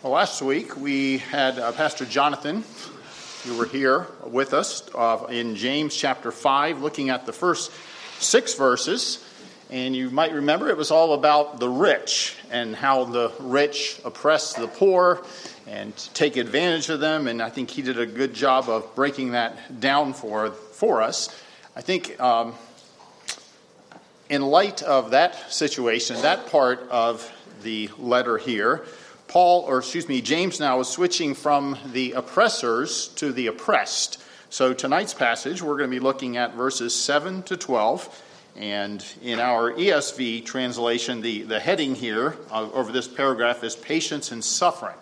Well, last week we had uh, Pastor Jonathan. You were here with us uh, in James chapter 5, looking at the first six verses. And you might remember it was all about the rich and how the rich oppress the poor and take advantage of them. And I think he did a good job of breaking that down for, for us. I think um, in light of that situation, that part of the letter here, Paul, or excuse me, James now is switching from the oppressors to the oppressed. So tonight's passage, we're going to be looking at verses 7 to 12. And in our ESV translation, the, the heading here uh, over this paragraph is patience and suffering.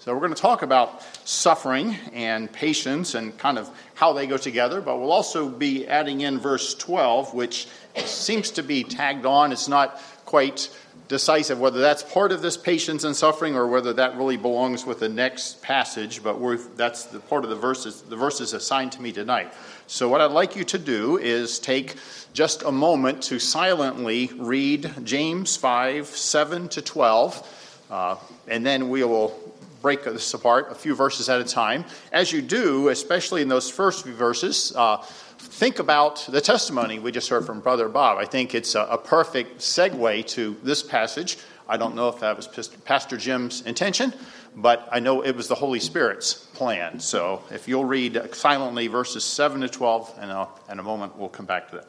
So we're going to talk about suffering and patience and kind of how they go together, but we'll also be adding in verse 12, which seems to be tagged on. It's not quite decisive whether that's part of this patience and suffering or whether that really belongs with the next passage, but that's the part of the verses, the verses assigned to me tonight. So, what I'd like you to do is take just a moment to silently read James 5 7 to 12, uh, and then we will break this apart a few verses at a time. As you do, especially in those first few verses, uh, think about the testimony we just heard from Brother Bob. I think it's a, a, perfect segue to this passage. I don't know if that was Pastor Jim's intention, but I know it was the Holy Spirit's plan. So if you'll read silently verses 7 to 12, and in a moment we'll come back to that.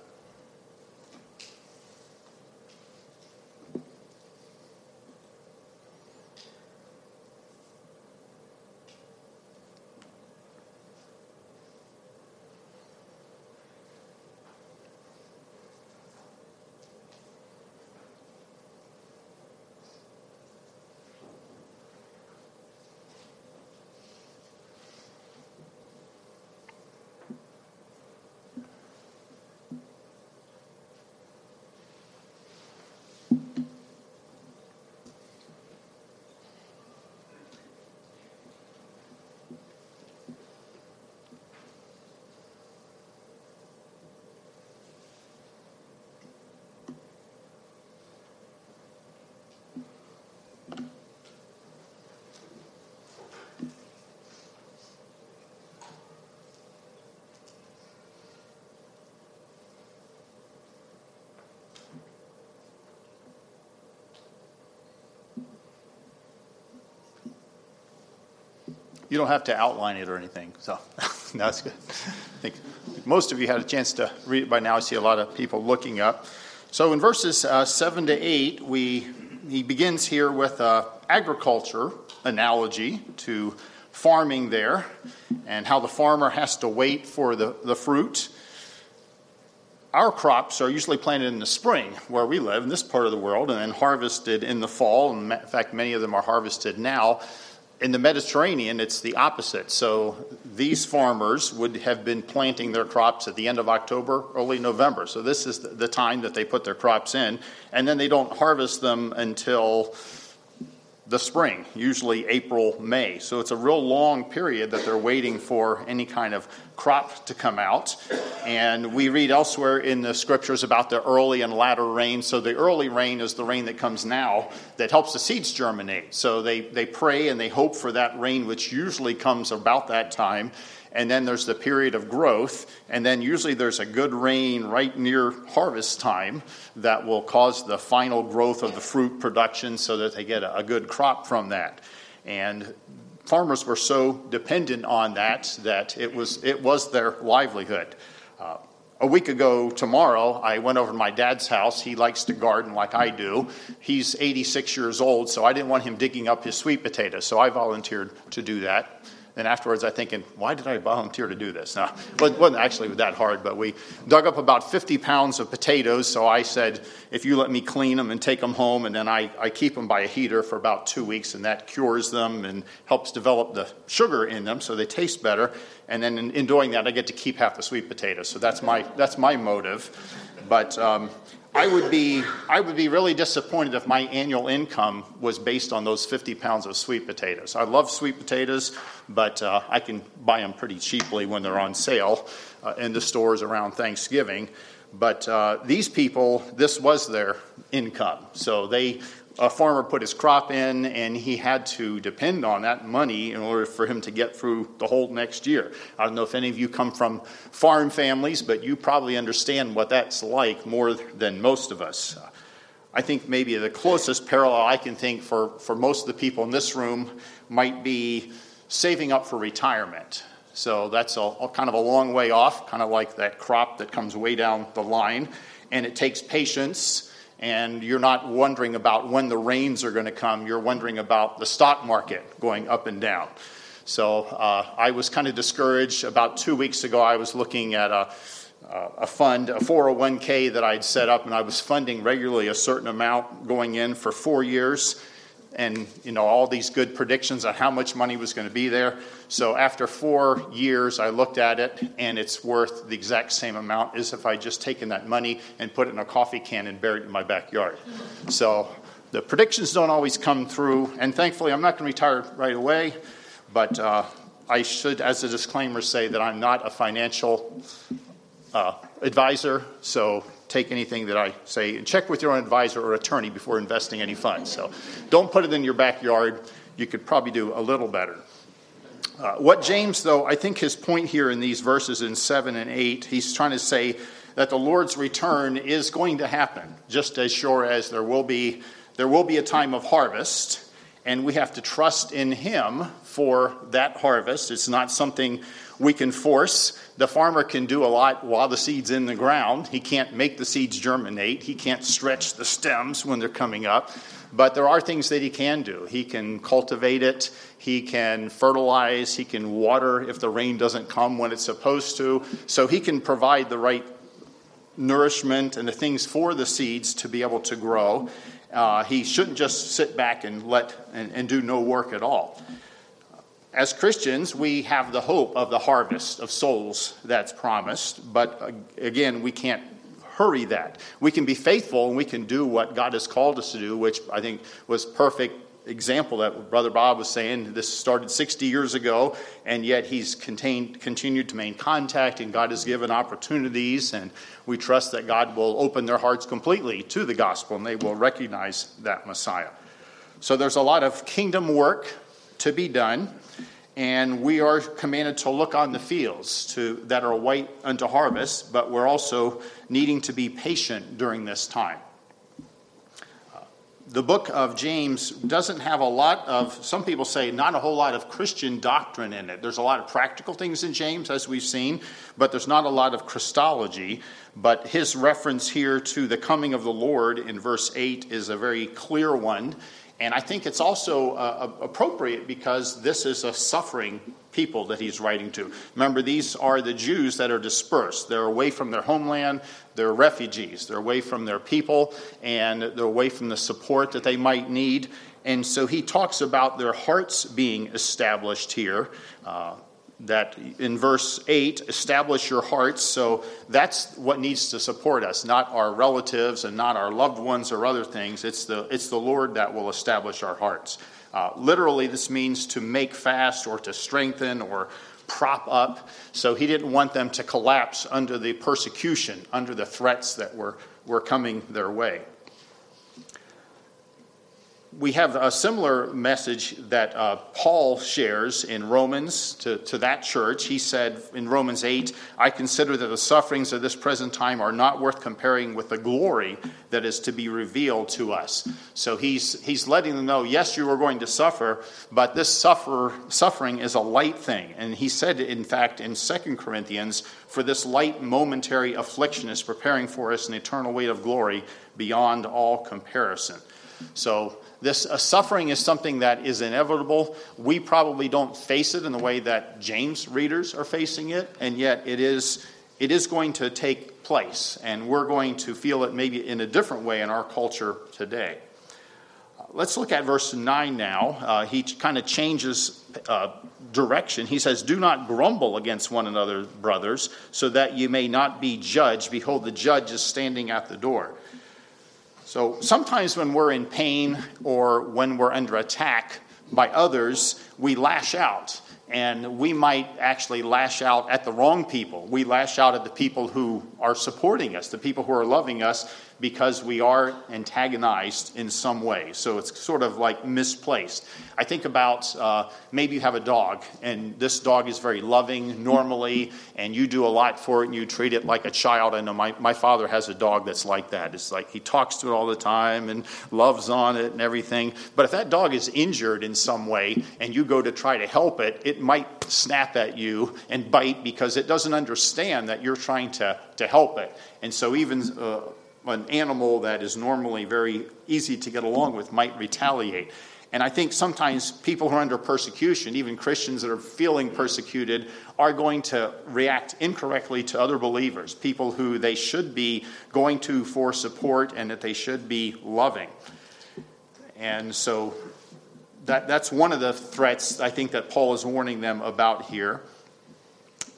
You don't have to outline it or anything. So that's good. I think most of you had a chance to read it by now. I see a lot of people looking up. So in verses uh, 7 to 8, we, he begins here with uh, agriculture analogy to farming there and how the farmer has to wait for the, the fruit. Our crops are usually planted in the spring where we live in this part of the world and then harvested in the fall. In fact, many of them are harvested now in the Mediterranean, it's the opposite. So these farmers would have been planting their crops at the end of October, early November. So this is the time that they put their crops in, and then they don't harvest them until the spring, usually April, May. So it's a real long period that they're waiting for any kind of crop to come out. And we read elsewhere in the scriptures about the early and latter rain. So the early rain is the rain that comes now that helps the seeds germinate. So they, they pray and they hope for that rain, which usually comes about that time and then there's the period of growth, and then usually there's a good rain right near harvest time that will cause the final growth of the fruit production so that they get a, good crop from that. And farmers were so dependent on that that it was, it was their livelihood. Uh, a week ago tomorrow, I went over to my dad's house. He likes to garden like I do. He's 86 years old, so I didn't want him digging up his sweet potatoes, so I volunteered to do that. And afterwards, I thinking, why did I volunteer to do this? Now, it wasn't actually that hard, but we dug up about 50 pounds of potatoes. So I said, if you let me clean them and take them home, and then I, I keep them by a heater for about two weeks, and that cures them and helps develop the sugar in them so they taste better. And then in, in doing that, I get to keep half the sweet potatoes. So that's my, that's my motive. But um, I would be I would be really disappointed if my annual income was based on those 50 pounds of sweet potatoes. I love sweet potatoes, but uh, I can buy them pretty cheaply when they're on sale uh, in the stores around Thanksgiving. But uh, these people, this was their income, so they a farmer put his crop in and he had to depend on that money in order for him to get through the whole next year. I don't know if any of you come from farm families, but you probably understand what that's like more than most of us. I think maybe the closest parallel I can think for, for most of the people in this room might be saving up for retirement. So that's a, a kind of a long way off, kind of like that crop that comes way down the line. And it takes patience and you're not wondering about when the rains are going to come. You're wondering about the stock market going up and down. So uh, I was kind of discouraged. About two weeks ago, I was looking at a, a fund, a 401k that I'd set up, and I was funding regularly a certain amount going in for four years and you know all these good predictions on how much money was going to be there. So after four years i looked at it and it's worth the exact same amount as if i just taken that money and put it in a coffee can and buried it in my backyard. So the predictions don't always come through and thankfully i'm not going to retire right away but uh, i should as a disclaimer say that i'm not a financial uh, advisor so take anything that I say and check with your own advisor or attorney before investing any funds. So don't put it in your backyard. You could probably do a little better. Uh, what James, though, I think his point here in these verses in 7 and 8, he's trying to say that the Lord's return is going to happen, just as sure as there will be, there will be a time of harvest, and we have to trust in Him for that harvest. It's not something we can force. The farmer can do a lot while the seed's in the ground. He can't make the seeds germinate, he can't stretch the stems when they're coming up. But there are things that he can do. He can cultivate it, he can fertilize, he can water if the rain doesn't come when it's supposed to. So he can provide the right nourishment and the things for the seeds to be able to grow. Uh, he shouldn't just sit back and let and, and do no work at all as Christians, we have the hope of the harvest of souls that's promised, but uh, again, we can't hurry that. We can be faithful and we can do what God has called us to do, which I think was perfect example that Brother Bob was saying. This started 60 years ago, and yet he's contained, continued to maintain contact, and God has given opportunities, and we trust that God will open their hearts completely to the gospel, and they will recognize that Messiah. So there's a lot of kingdom work to be done and we are commanded to look on the fields to, that are white unto harvest, but we're also needing to be patient during this time. The book of James doesn't have a lot of, some people say, not a whole lot of Christian doctrine in it. There's a lot of practical things in James, as we've seen, but there's not a lot of Christology. But his reference here to the coming of the Lord in verse 8 is a very clear one and I think it's also uh, appropriate because this is a suffering people that he's writing to. Remember, these are the Jews that are dispersed. They're away from their homeland, they're refugees, they're away from their people, and they're away from the support that they might need. And so he talks about their hearts being established here. Uh, that in verse 8, establish your hearts. So that's what needs to support us, not our relatives and not our loved ones or other things. It's the, it's the Lord that will establish our hearts. Uh, literally, this means to make fast or to strengthen or prop up. So he didn't want them to collapse under the persecution, under the threats that were, were coming their way we have a similar message that uh, Paul shares in Romans to, to that church. He said in Romans 8, I consider that the sufferings of this present time are not worth comparing with the glory that is to be revealed to us. So he's, he's letting them know, yes, you are going to suffer, but this suffer, suffering is a light thing. And he said, in fact, in 2 Corinthians, for this light momentary affliction is preparing for us an eternal weight of glory beyond all comparison. So this uh, suffering is something that is inevitable. We probably don't face it in the way that James readers are facing it, and yet it is, it is going to take place, and we're going to feel it maybe in a different way in our culture today. Let's look at verse 9 now. Uh, he kind of changes uh, direction. He says, Do not grumble against one another, brothers, so that you may not be judged. Behold, the judge is standing at the door. So sometimes when we're in pain or when we're under attack by others, we lash out. And we might actually lash out at the wrong people. We lash out at the people who are supporting us, the people who are loving us, because we are antagonized in some way. So it's sort of like misplaced. I think about uh, maybe you have a dog, and this dog is very loving normally, and you do a lot for it, and you treat it like a child. I know my, my father has a dog that's like that. It's like he talks to it all the time and loves on it and everything. But if that dog is injured in some way, and you go to try to help it, it might snap at you and bite because it doesn't understand that you're trying to, to help it. And so, even uh, an animal that is normally very easy to get along with might retaliate. And I think sometimes people who are under persecution, even Christians that are feeling persecuted, are going to react incorrectly to other believers, people who they should be going to for support and that they should be loving. And so that, that's one of the threats I think that Paul is warning them about here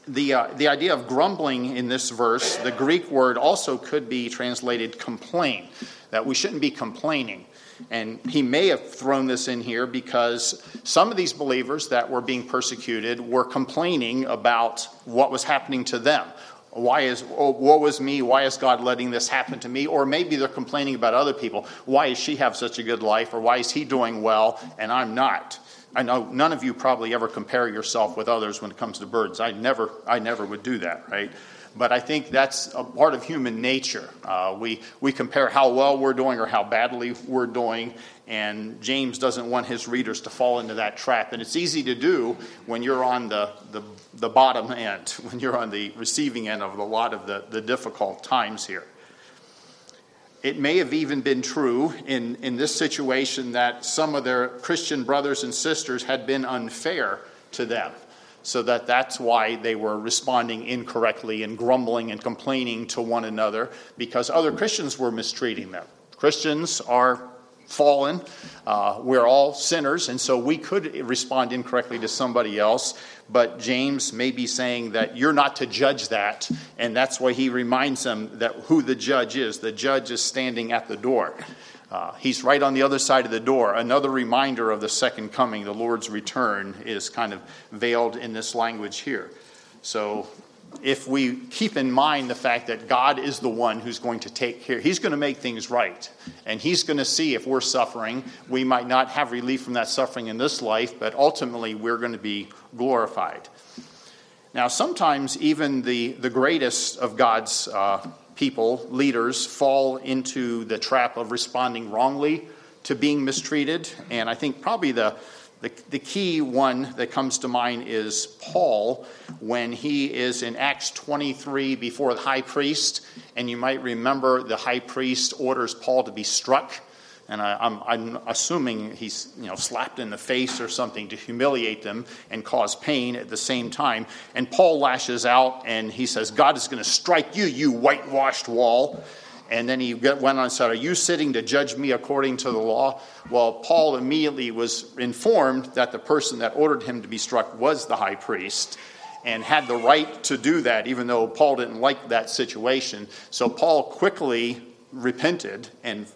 the, uh, the idea of grumbling in this verse, the Greek word also could be translated complain, that we shouldn't be complaining. And he may have thrown this in here because some of these believers that were being persecuted were complaining about what was happening to them. Why is, oh, woe was me? Why is God letting this happen to me? Or maybe they're complaining about other people. Why does she have such a good life? Or why is he doing well and I'm not? I know none of you probably ever compare yourself with others when it comes to birds. I never, I never would do that, right? But I think that's a part of human nature. Uh, we, we compare how well we're doing or how badly we're doing, and James doesn't want his readers to fall into that trap. And it's easy to do when you're on the, the, the bottom end, when you're on the receiving end of a lot of the, the difficult times here. It may have even been true in, in this situation that some of their Christian brothers and sisters had been unfair to them. So that that's why they were responding incorrectly and grumbling and complaining to one another because other Christians were mistreating them. Christians are fallen. Uh, we're all sinners, and so we could respond incorrectly to somebody else. But James may be saying that you're not to judge that, and that's why he reminds them that who the judge is. The judge is standing at the door. Uh, he's right on the other side of the door. Another reminder of the second coming, the Lord's return, is kind of veiled in this language here. So if we keep in mind the fact that God is the one who's going to take care, He's going to make things right. And He's going to see if we're suffering. We might not have relief from that suffering in this life, but ultimately we're going to be glorified. Now, sometimes even the, the greatest of God's uh, people, leaders, fall into the trap of responding wrongly to being mistreated. And I think probably the the, the key one that comes to mind is Paul when he is in Acts 23 before the high priest. And you might remember the high priest orders Paul to be struck. And I, am I'm, I'm assuming he's you know, slapped in the face or something to humiliate them and cause pain at the same time. And Paul lashes out and he says, God is going to strike you, you whitewashed wall. And then he went on and said, Are you sitting to judge me according to the law? Well, Paul immediately was informed that the person that ordered him to be struck was the high priest and had the right to do that, even though Paul didn't like that situation. So Paul quickly repented and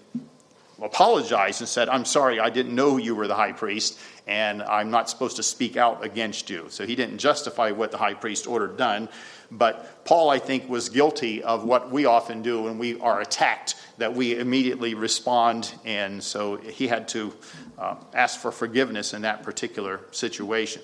apologized and said, I'm sorry, I didn't know you were the high priest, and I'm not supposed to speak out against you. So he didn't justify what the high priest ordered done. But Paul, I think, was guilty of what we often do when we are attacked, that we immediately respond. And so he had to uh, ask for forgiveness in that particular situation.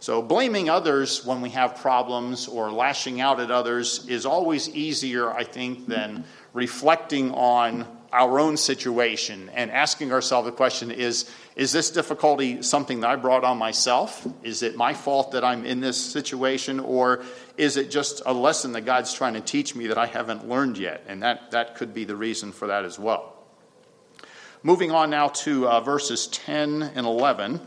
So, blaming others when we have problems or lashing out at others is always easier, I think, than reflecting on our own situation and asking ourselves the question is is this difficulty something that I brought on myself? Is it my fault that I'm in this situation? Or is it just a lesson that God's trying to teach me that I haven't learned yet? And that, that could be the reason for that as well. Moving on now to uh, verses 10 and 11.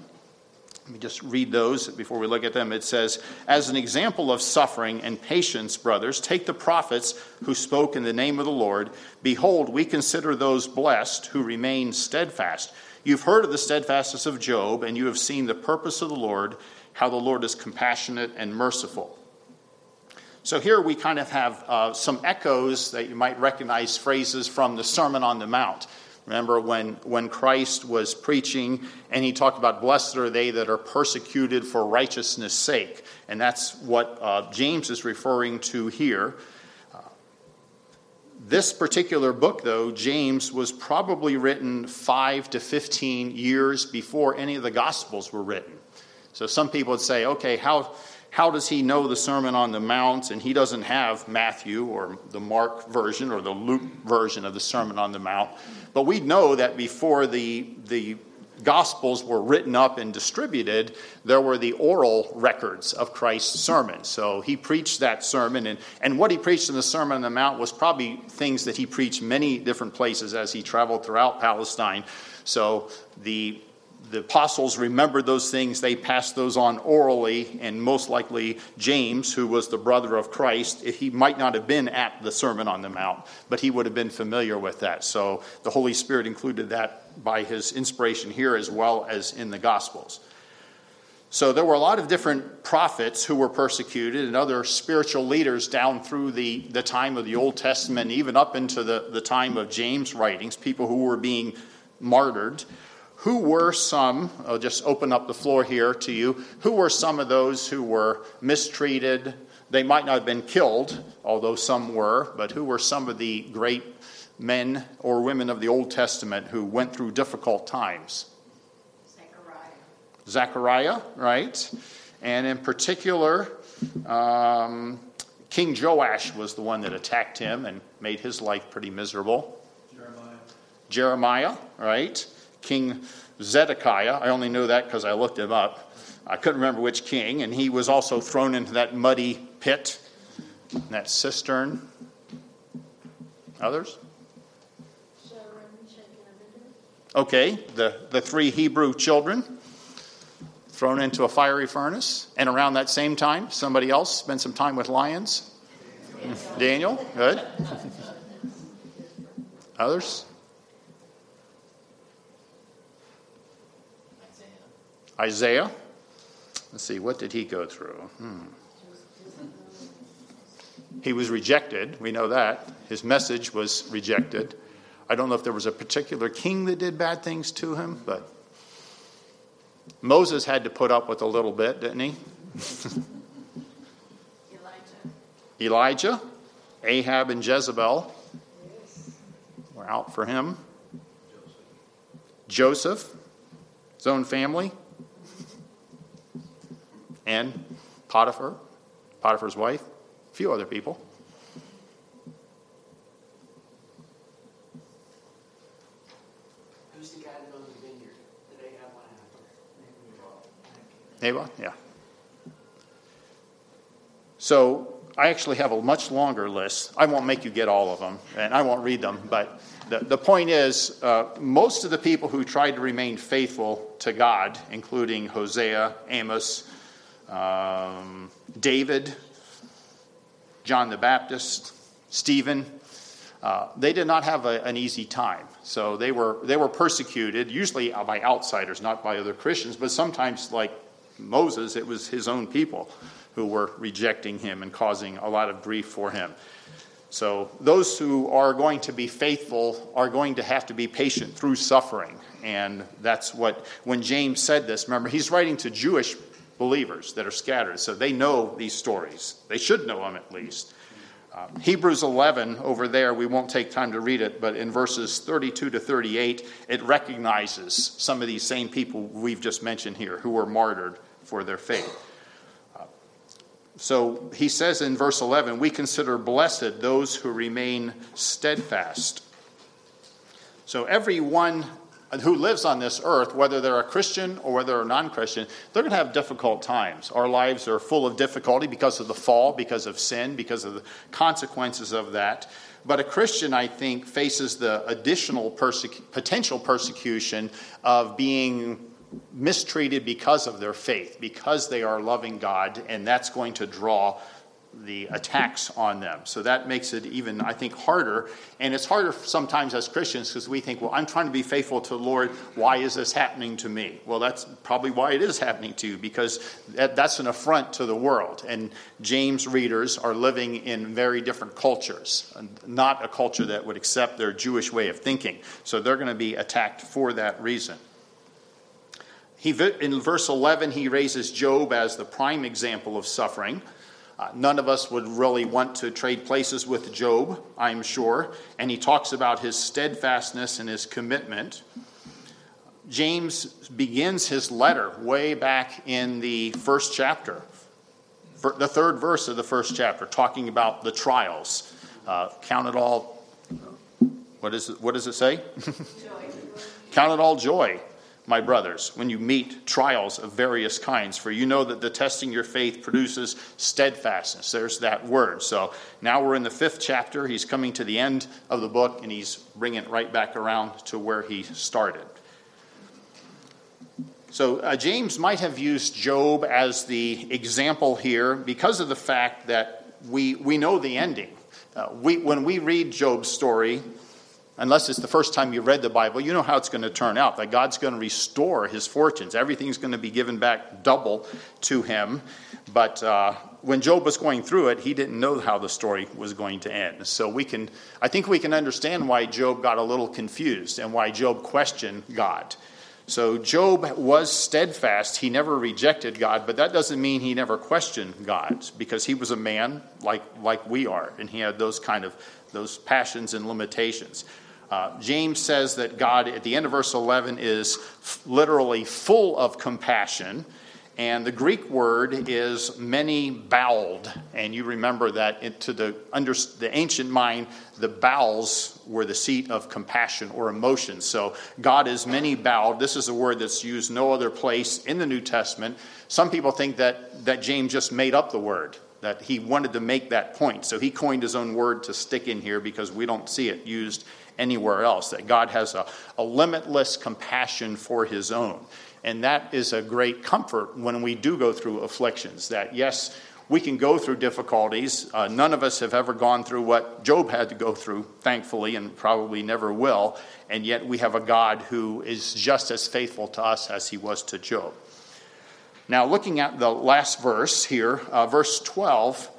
Let me just read those before we look at them. It says, As an example of suffering and patience, brothers, take the prophets who spoke in the name of the Lord. Behold, we consider those blessed who remain steadfast. You've heard of the steadfastness of Job, and you have seen the purpose of the Lord, how the Lord is compassionate and merciful. So here we kind of have uh, some echoes that you might recognize phrases from the Sermon on the Mount. Remember when, when Christ was preaching and he talked about, Blessed are they that are persecuted for righteousness' sake. And that's what uh, James is referring to here. Uh, This particular book, though, James, was probably written five to 15 years before any of the Gospels were written. So some people would say, okay, how, how does he know the Sermon on the Mount and he doesn't have Matthew or the Mark version or the Luke version of the Sermon on the Mount? But we know that before the, the Gospels were written up and distributed, there were the oral records of Christ's sermon. So he preached that sermon, and, and what he preached in the Sermon on the Mount was probably things that he preached many different places as he traveled throughout Palestine. So the the apostles remembered those things, they passed those on orally, and most likely James, who was the brother of Christ, he might not have been at the Sermon on the Mount, but he would have been familiar with that. So the Holy Spirit included that by his inspiration here as well as in the Gospels. So there were a lot of different prophets who were persecuted and other spiritual leaders down through the, the time of the Old Testament, even up into the, the time of James' writings, people who were being martyred. Who were some, I'll just open up the floor here to you, who were some of those who were mistreated? They might not have been killed, although some were, but who were some of the great men or women of the Old Testament who went through difficult times? Zechariah. Zechariah, right? And in particular, um, King Joash was the one that attacked him and made his life pretty miserable. Jeremiah. Jeremiah, right? King Zedekiah. I only knew that because I looked him up. I couldn't remember which king, and he was also thrown into that muddy pit, that cistern. Others? Okay, the, the three Hebrew children thrown into a fiery furnace. And around that same time, somebody else spent some time with lions. Daniel, good. Others? Isaiah. Let's see, what did he go through? Hmm. He was rejected. We know that. His message was rejected. I don't know if there was a particular king that did bad things to him, but Moses had to put up with a little bit, didn't he? Elijah. Elijah, Ahab, and Jezebel were out for him. Joseph, his own family, and Potiphar, Potiphar's wife, a few other people. Who's the guy that owns the vineyard that Ahab went after? Nabal, yeah. So I actually have a much longer list. I won't make you get all of them, and I won't read them, but the, the point is uh, most of the people who tried to remain faithful to God, including Hosea, Amos, um, David, John the Baptist, Stephen. Uh, they did not have a, an easy time. So they were, they were persecuted, usually by outsiders, not by other Christians, but sometimes, like Moses, it was his own people who were rejecting him and causing a lot of grief for him. So, those who are going to be faithful are going to have to be patient through suffering. And that's what, when James said this, remember, he's writing to Jewish believers that are scattered. So they know these stories. They should know them at least. Uh, Hebrews 11 over there, we won't take time to read it, but in verses 32 to 38, it recognizes some of these same people we've just mentioned here who were martyred for their faith. Uh, so he says in verse 11, we consider blessed those who remain steadfast. So everyone who lives on this earth, whether they're a Christian or whether they're a non Christian, they're going to have difficult times. Our lives are full of difficulty because of the fall, because of sin, because of the consequences of that. But a Christian, I think, faces the additional potential persecution of being mistreated because of their faith, because they are loving God, and that's going to draw the attacks on them. So that makes it even, I think, harder. And it's harder sometimes as Christians because we think, well, I'm trying to be faithful to the Lord. Why is this happening to me? Well, that's probably why it is happening to you because that, that's an affront to the world. And James readers are living in very different cultures, not a culture that would accept their Jewish way of thinking. So they're going to be attacked for that reason. He, in verse 11, he raises Job as the prime example of suffering. Uh, none of us would really want to trade places with Job, I'm sure. And he talks about his steadfastness and his commitment. James begins his letter way back in the first chapter, the third verse of the first chapter, talking about the trials. Uh, count it all. What, is it, what does it say? count it all joy my brothers, when you meet trials of various kinds, for you know that the testing your faith produces steadfastness. There's that word. So now we're in the fifth chapter. He's coming to the end of the book, and he's bringing it right back around to where he started. So uh, James might have used Job as the example here because of the fact that we, we know the ending. Uh, we, when we read Job's story, unless it's the first time you read the Bible, you know how it's going to turn out that God's going to restore his fortunes. Everything's going to be given back double to him. But uh, when Job was going through it, he didn't know how the story was going to end. So we can, I think we can understand why Job got a little confused and why Job questioned God. So Job was steadfast. He never rejected God, but that doesn't mean he never questioned God because he was a man like, like we are, and he had those kind of those passions and limitations. Uh, James says that God, at the end of verse 11, is f- literally full of compassion. And the Greek word is many boweled. And you remember that to the, under, the ancient mind, the bowels were the seat of compassion or emotion. So God is many bowed. This is a word that's used no other place in the New Testament. Some people think that, that James just made up the word that he wanted to make that point. So he coined his own word to stick in here because we don't see it used anywhere else, that God has a, a limitless compassion for his own. And that is a great comfort when we do go through afflictions. That, yes, we can go through difficulties. Uh, none of us have ever gone through what Job had to go through, thankfully, and probably never will. And yet we have a God who is just as faithful to us as he was to Job. Now, looking at the last verse here, uh, verse 12,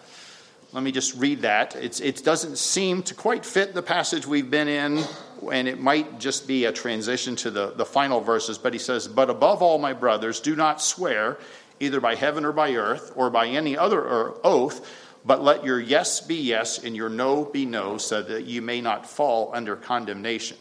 let me just read that. It's, it doesn't seem to quite fit the passage we've been in, and it might just be a transition to the, the final verses. But he says, But above all, my brothers, do not swear either by heaven or by earth or by any other er, oath, but let your yes be yes and your no be no, so that you may not fall under condemnation.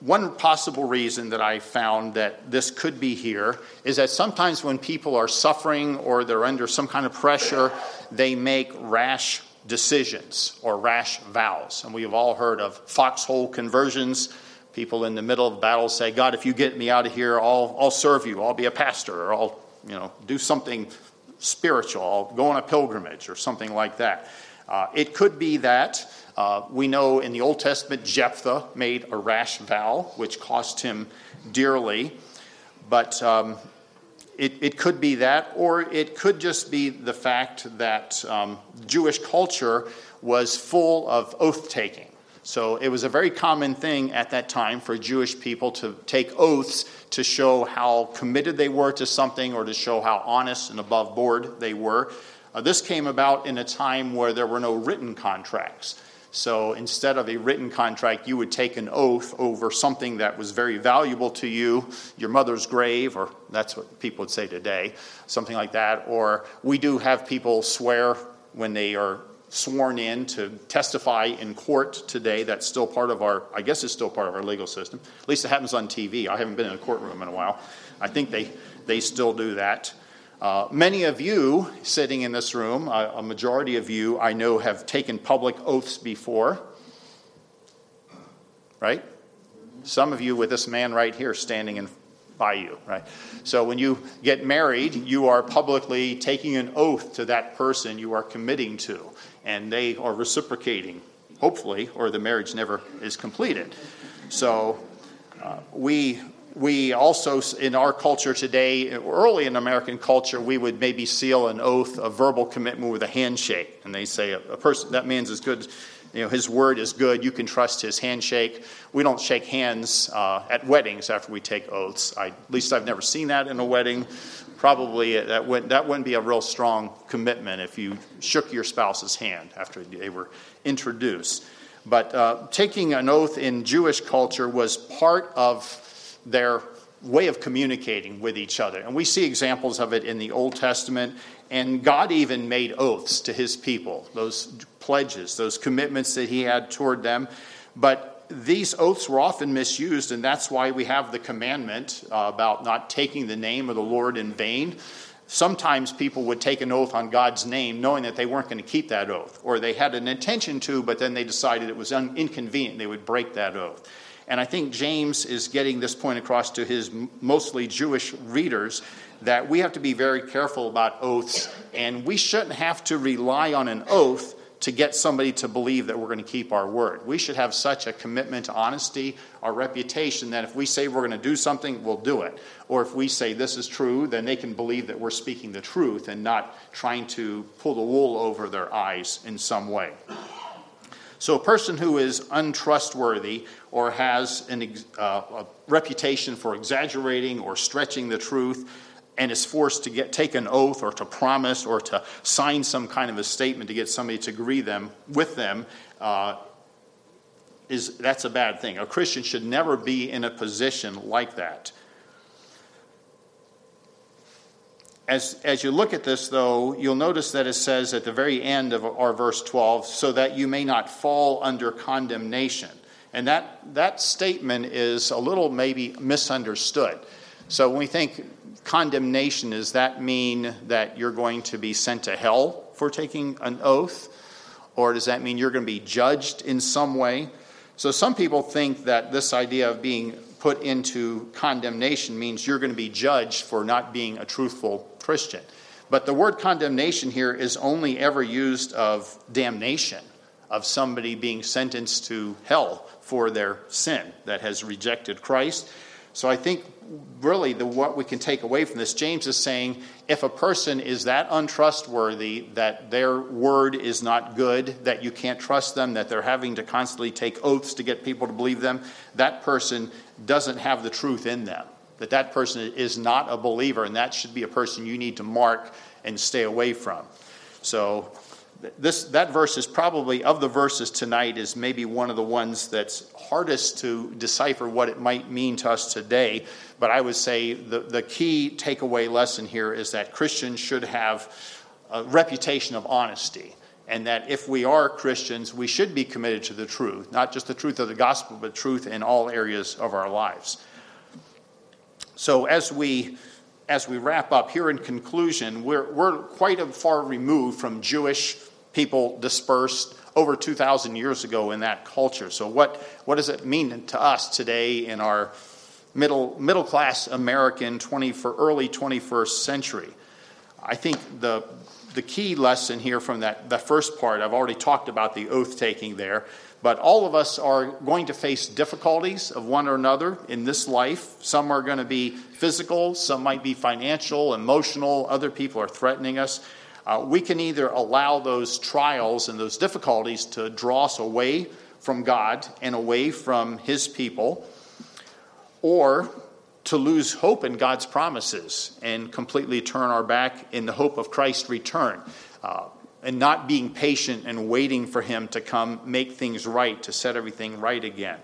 One possible reason that I found that this could be here is that sometimes when people are suffering or they're under some kind of pressure, they make rash decisions or rash vows. And we've all heard of foxhole conversions. People in the middle of battle say, God, if you get me out of here, I'll, I'll serve you. I'll be a pastor or I'll you know, do something spiritual. I'll go on a pilgrimage or something like that. Uh, it could be that. Uh, we know in the Old Testament, Jephthah made a rash vow, which cost him dearly. But um, it, it, could be that, or it could just be the fact that um, Jewish culture was full of oath taking. So it was a very common thing at that time for Jewish people to take oaths to show how committed they were to something or to show how honest and above board they were. Uh, this came about in a time where there were no written contracts. So instead of a written contract, you would take an oath over something that was very valuable to you, your mother's grave, or that's what people would say today, something like that. Or we do have people swear when they are sworn in to testify in court today. That's still part of our, I guess it's still part of our legal system. At least it happens on TV. I haven't been in a courtroom in a while. I think they, they still do that. Uh, many of you sitting in this room, a, a majority of you I know have taken public oaths before, right? Some of you with this man right here standing in, by you, right? So when you get married, you are publicly taking an oath to that person you are committing to, and they are reciprocating, hopefully, or the marriage never is completed. So uh, we we also, in our culture today, early in American culture, we would maybe seal an oath, a verbal commitment with a handshake. And they say, a, person, that man's as good, you know, his word is good, you can trust his handshake. We don't shake hands uh, at weddings after we take oaths. I, at least I've never seen that in a wedding. Probably that, would, that wouldn't be a real strong commitment if you shook your spouse's hand after they were introduced. But uh, taking an oath in Jewish culture was part of their way of communicating with each other. And we see examples of it in the Old Testament. And God even made oaths to his people, those pledges, those commitments that he had toward them. But these oaths were often misused, and that's why we have the commandment uh, about not taking the name of the Lord in vain. Sometimes people would take an oath on God's name knowing that they weren't going to keep that oath, or they had an intention to, but then they decided it was un- inconvenient, they would break that oath. And I think James is getting this point across to his mostly Jewish readers that we have to be very careful about oaths, and we shouldn't have to rely on an oath to get somebody to believe that we're going to keep our word. We should have such a commitment to honesty, our reputation, that if we say we're going to do something, we'll do it. Or if we say this is true, then they can believe that we're speaking the truth and not trying to pull the wool over their eyes in some way. So, a person who is untrustworthy or has an, uh, a reputation for exaggerating or stretching the truth and is forced to get take an oath or to promise or to sign some kind of a statement to get somebody to agree them with them uh, is that's a bad thing. A Christian should never be in a position like that. As, as you look at this, though, you'll notice that it says at the very end of our verse 12, so that you may not fall under condemnation. And that, that statement is a little maybe misunderstood. So when we think condemnation, does that mean that you're going to be sent to hell for taking an oath? Or does that mean you're going to be judged in some way? So some people think that this idea of being put into condemnation means you're going to be judged for not being a truthful Christian. But the word condemnation here is only ever used of damnation, of somebody being sentenced to hell for their sin that has rejected Christ. So I think really the, what we can take away from this, James is saying if a person is that untrustworthy, that their word is not good, that you can't trust them, that they're having to constantly take oaths to get people to believe them, that person doesn't have the truth in them that that person is not a believer, and that should be a person you need to mark and stay away from. So, this that verse is probably of the verses tonight is maybe one of the ones that's hardest to decipher what it might mean to us today. But I would say the, the key takeaway lesson here is that Christians should have a reputation of honesty. And that if we are Christians, we should be committed to the truth, not just the truth of the gospel, but truth in all areas of our lives. So as we as we wrap up here in conclusion, we're, we're quite a far removed from Jewish people dispersed over 2,000 years ago in that culture. So, what, what does it mean to us today in our middle, middle class American 20, for early 21st century? I think the, the key lesson here from that, the first part, I've already talked about the oath taking there, but all of us are going to face difficulties of one or another in this life. Some are going to be physical, some might be financial, emotional, other people are threatening us. Uh, we can either allow those trials and those difficulties to draw us away from God and away from His people, or to lose hope in God's promises and completely turn our back in the hope of Christ's return. Uh, and not being patient and waiting for Him to come make things right, to set everything right again.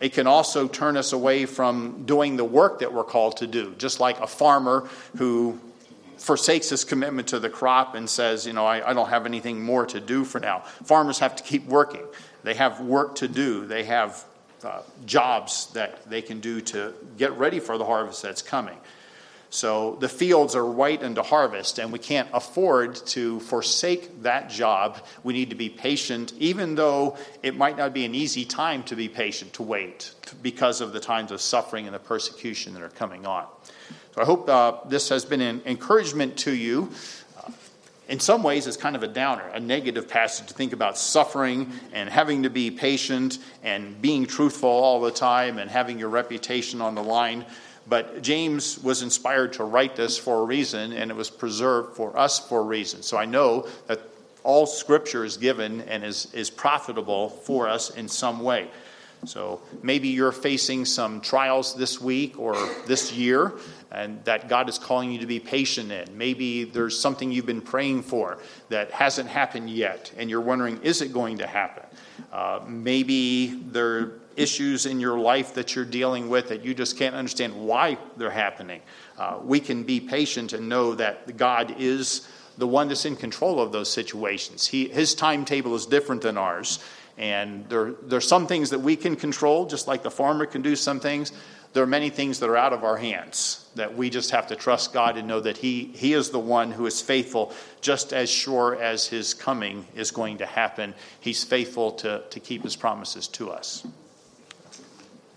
It can also turn us away from doing the work that we're called to do, just like a farmer who forsakes his commitment to the crop and says, You know, I, I don't have anything more to do for now. Farmers have to keep working, they have work to do, they have uh, jobs that they can do to get ready for the harvest that's coming. So the fields are white into harvest, and we can't afford to forsake that job. We need to be patient, even though it might not be an easy time to be patient, to wait, because of the times of suffering and the persecution that are coming on. So I hope uh, this has been an encouragement to you. Uh, in some ways, it's kind of a downer, a negative passage to think about suffering and having to be patient and being truthful all the time and having your reputation on the line. But James was inspired to write this for a reason, and it was preserved for us for a reason. So I know that all scripture is given and is, is profitable for us in some way. So maybe you're facing some trials this week or this year, and that God is calling you to be patient in. Maybe there's something you've been praying for that hasn't happened yet, and you're wondering, is it going to happen? Uh, maybe there issues in your life that you're dealing with that you just can't understand why they're happening, uh, we can be patient and know that God is the one that's in control of those situations. He, his timetable is different than ours. And there, there are some things that we can control, just like the farmer can do some things. There are many things that are out of our hands that we just have to trust God and know that He, he is the one who is faithful, just as sure as His coming is going to happen. He's faithful to, to keep His promises to us.